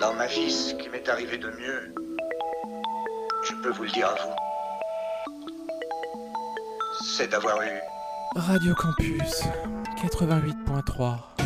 Dans ma vie, ce qui m'est arrivé de mieux, je peux vous le dire à vous, c'est d'avoir eu Radio Campus 88.3.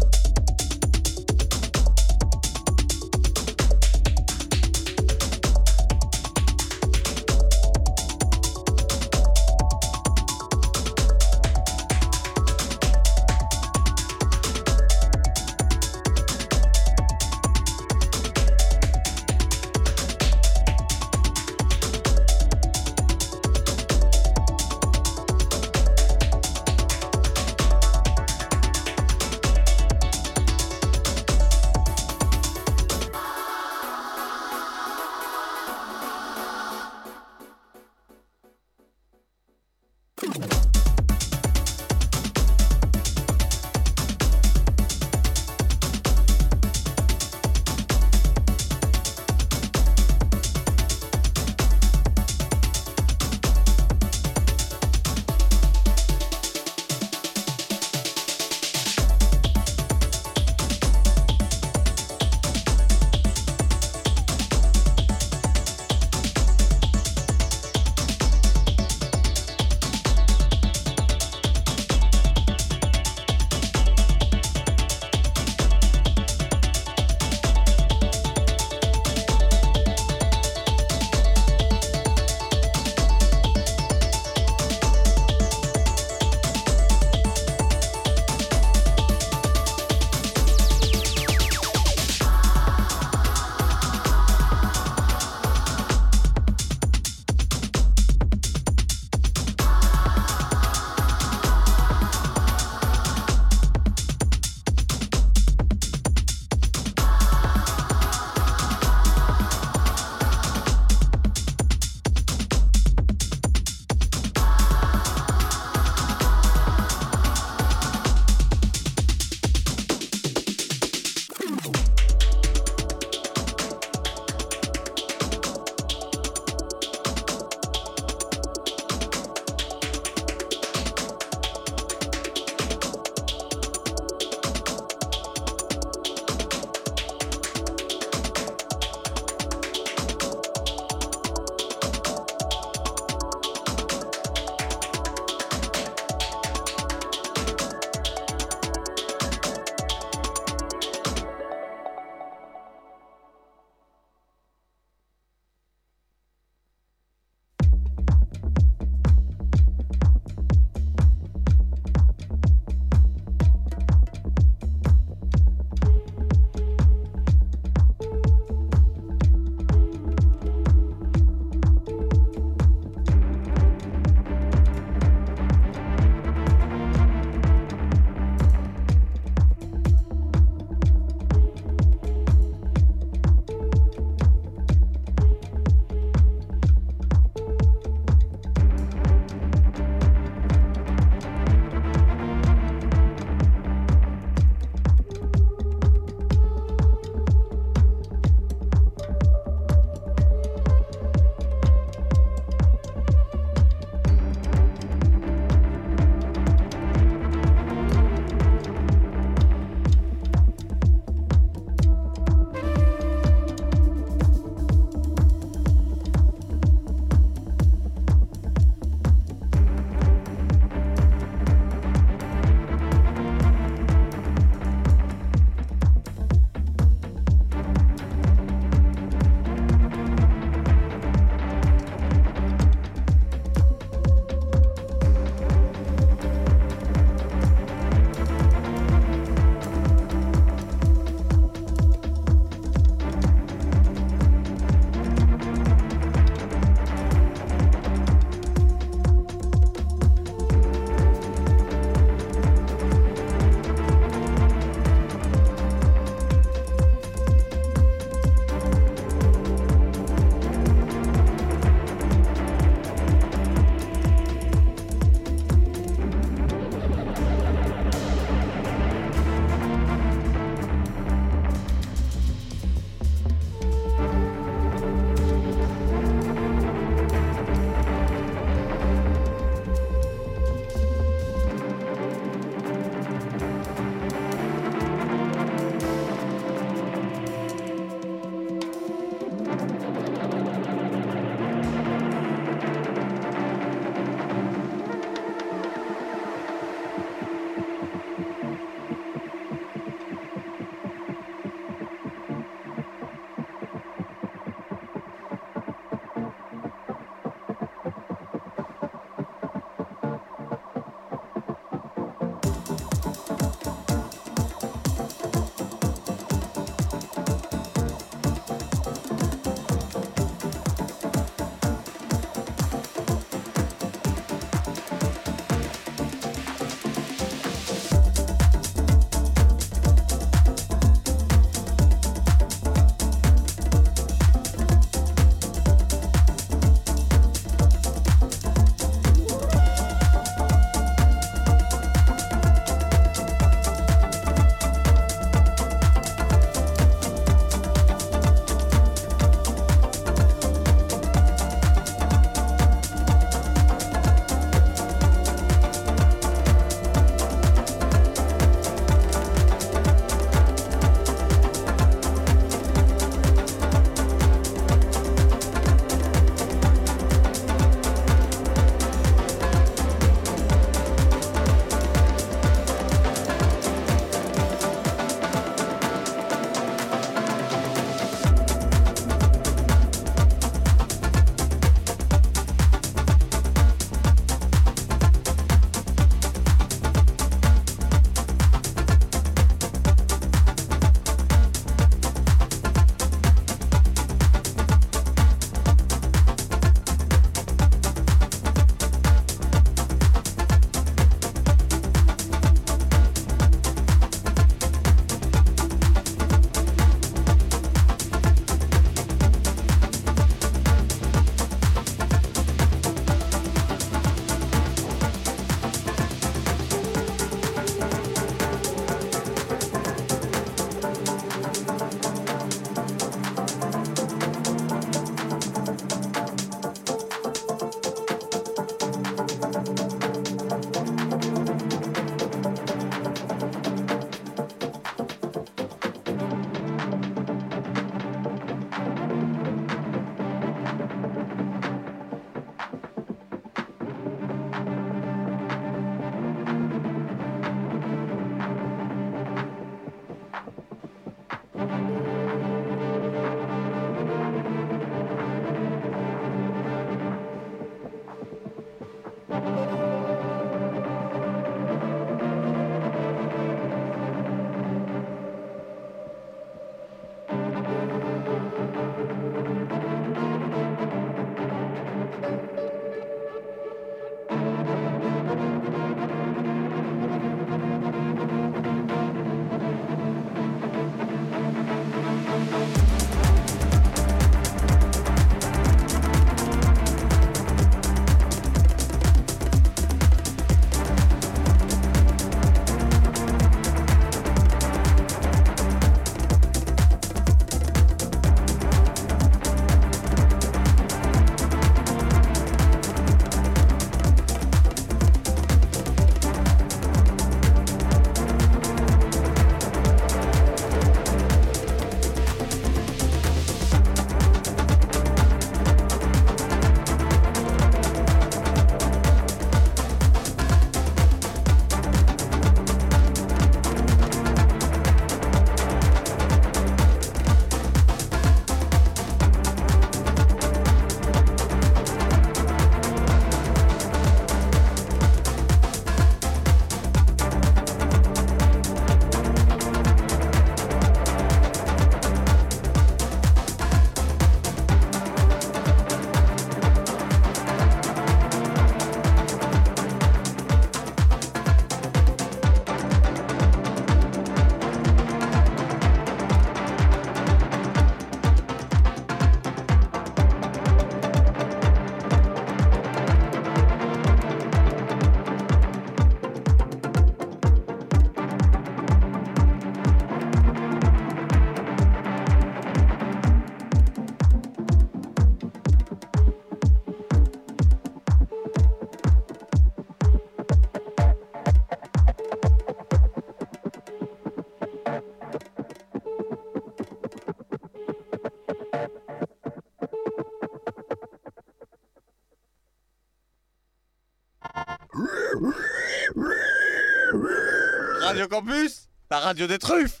Radio Campus, la radio des truffes.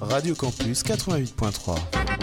Radio Campus 88.3.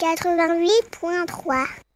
88.3.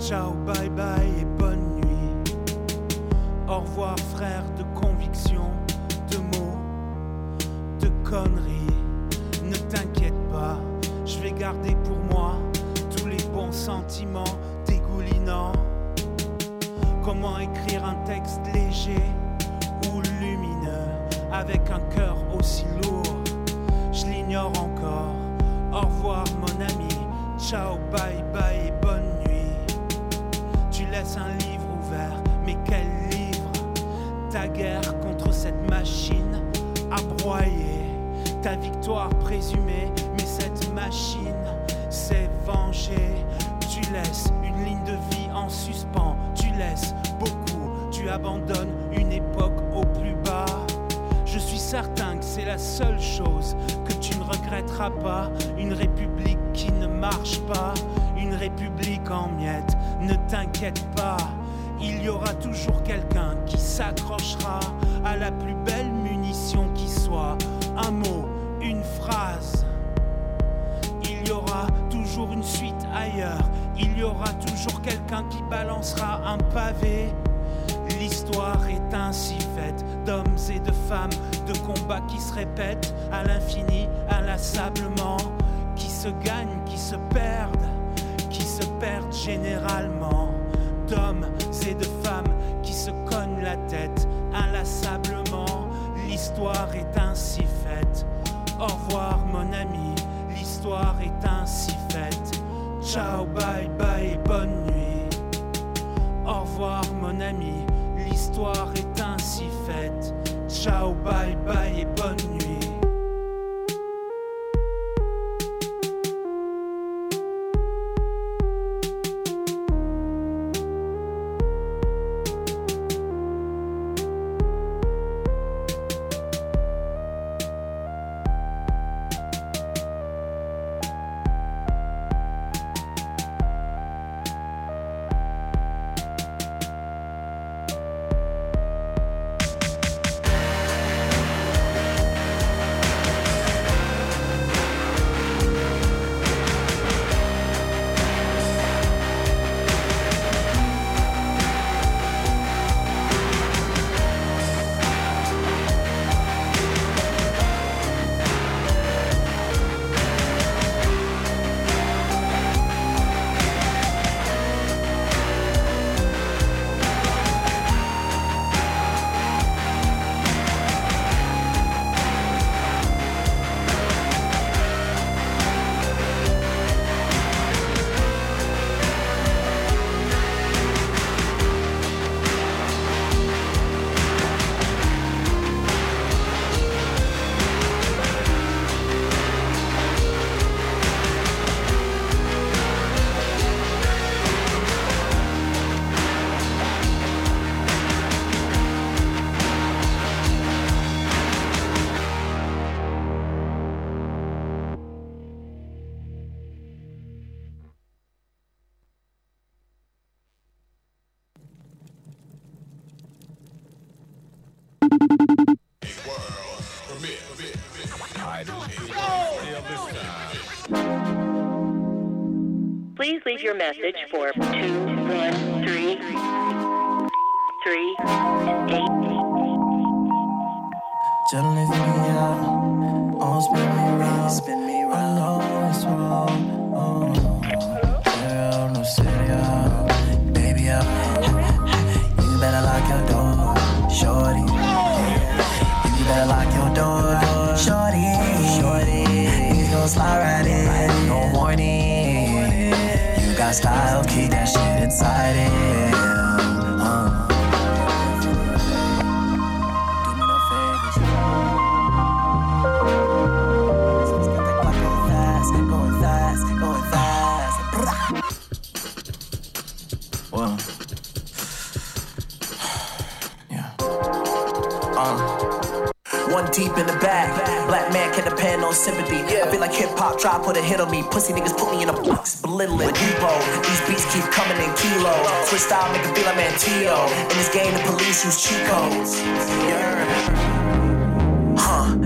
Ciao, bye bye et bonne nuit. Au revoir frère de conviction, de mots, de conneries. Ne t'inquiète pas, je vais garder pour moi tous les bons sentiments dégoulinants. Comment écrire un texte léger ou lumineux avec un cœur machine à broyer, ta victoire présumée, mais cette machine s'est vengée. Tu laisses une ligne de vie en suspens, tu laisses beaucoup, tu abandonnes une époque au plus bas. Je suis certain que c'est la seule chose que tu ne regretteras pas. Une république qui ne marche pas, une république en miettes. Ne t'inquiète pas, il y aura toujours quelqu'un qui s'accrochera à la plus belle munition qui soit. Un mot, une phrase. Il y aura toujours une suite ailleurs. Il y aura toujours quelqu'un qui balancera un pavé. L'histoire est ainsi faite d'hommes et de femmes, de combats qui se répètent à l'infini, inlassablement, qui se gagnent, qui se perdent, qui se perdent généralement, d'hommes et de femmes qui se cognent la tête inlassablement. L'histoire est ainsi faite. Au revoir mon ami, l'histoire est ainsi faite. Ciao, bye bye et bonne nuit. Au revoir mon ami, l'histoire est ainsi faite. Ciao, bye bye et bonne nuit. your message for 213 3 8 style, keep that shit inside it. Uh. Me no favors. Going fast, going fast, going fast. Brah. Well, yeah. Uh. One deep in the bag, black man can depend on sympathy. I feel like hip hop try put a hit on me. Pussy niggas put me in a box, belittling. Debo, these beats keep coming in kilo. Switch style, make it feel like Mantio. In this game, the police use cheat codes. Yeah. Huh.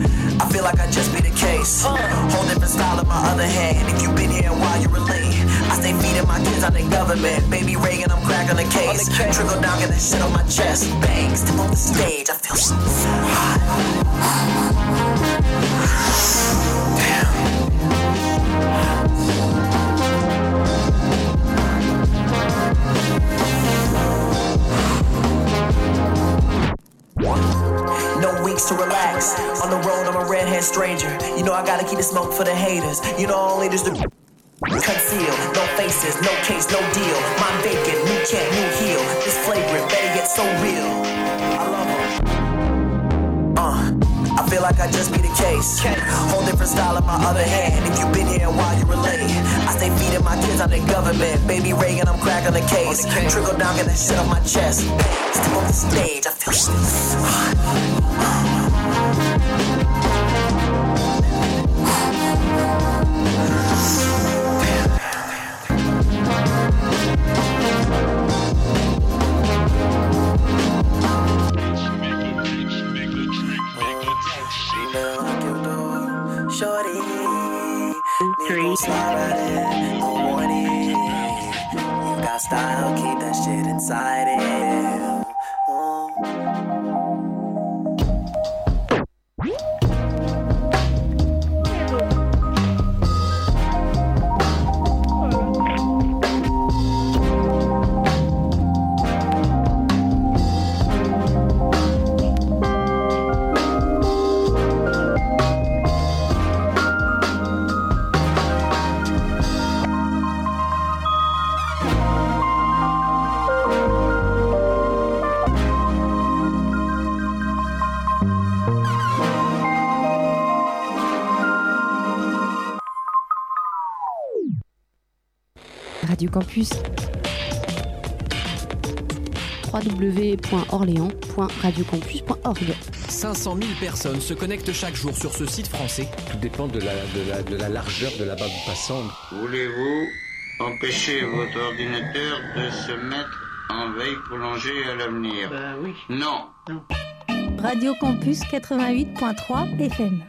I feel like I just be the case. Whole different style in my other hand. If you've been here while you relate, I stay feeding my kids on the government. Baby Reagan, I'm cracking the case. Trickle down, get that shit on my chest. Bang, step on the stage, I feel so hot. No to relax. On the road, I'm a redhead stranger. You know I gotta keep the smoke for the haters. You know only there's the conceal. No faces, no case, no deal. Mind vacant, new can't, new heel. This flagrant, better get so real. I love 'em. Uh, I feel like I just be the case. Whole different style in my other hand. If you've been here while you relate, I stay feeding my kids on the government. Baby Reagan, I'm cracking the case. Trickle down, get that shit on my chest. Step on the stage, I feel so www.orléans.radiocampus.org 500 000 personnes se connectent chaque jour sur ce site français. Tout dépend de la, de la, de la largeur de la bande passante. Voulez-vous empêcher votre ordinateur de se mettre en veille prolongée à l'avenir? Bah oui. Non. Radio Campus 88.3 FM.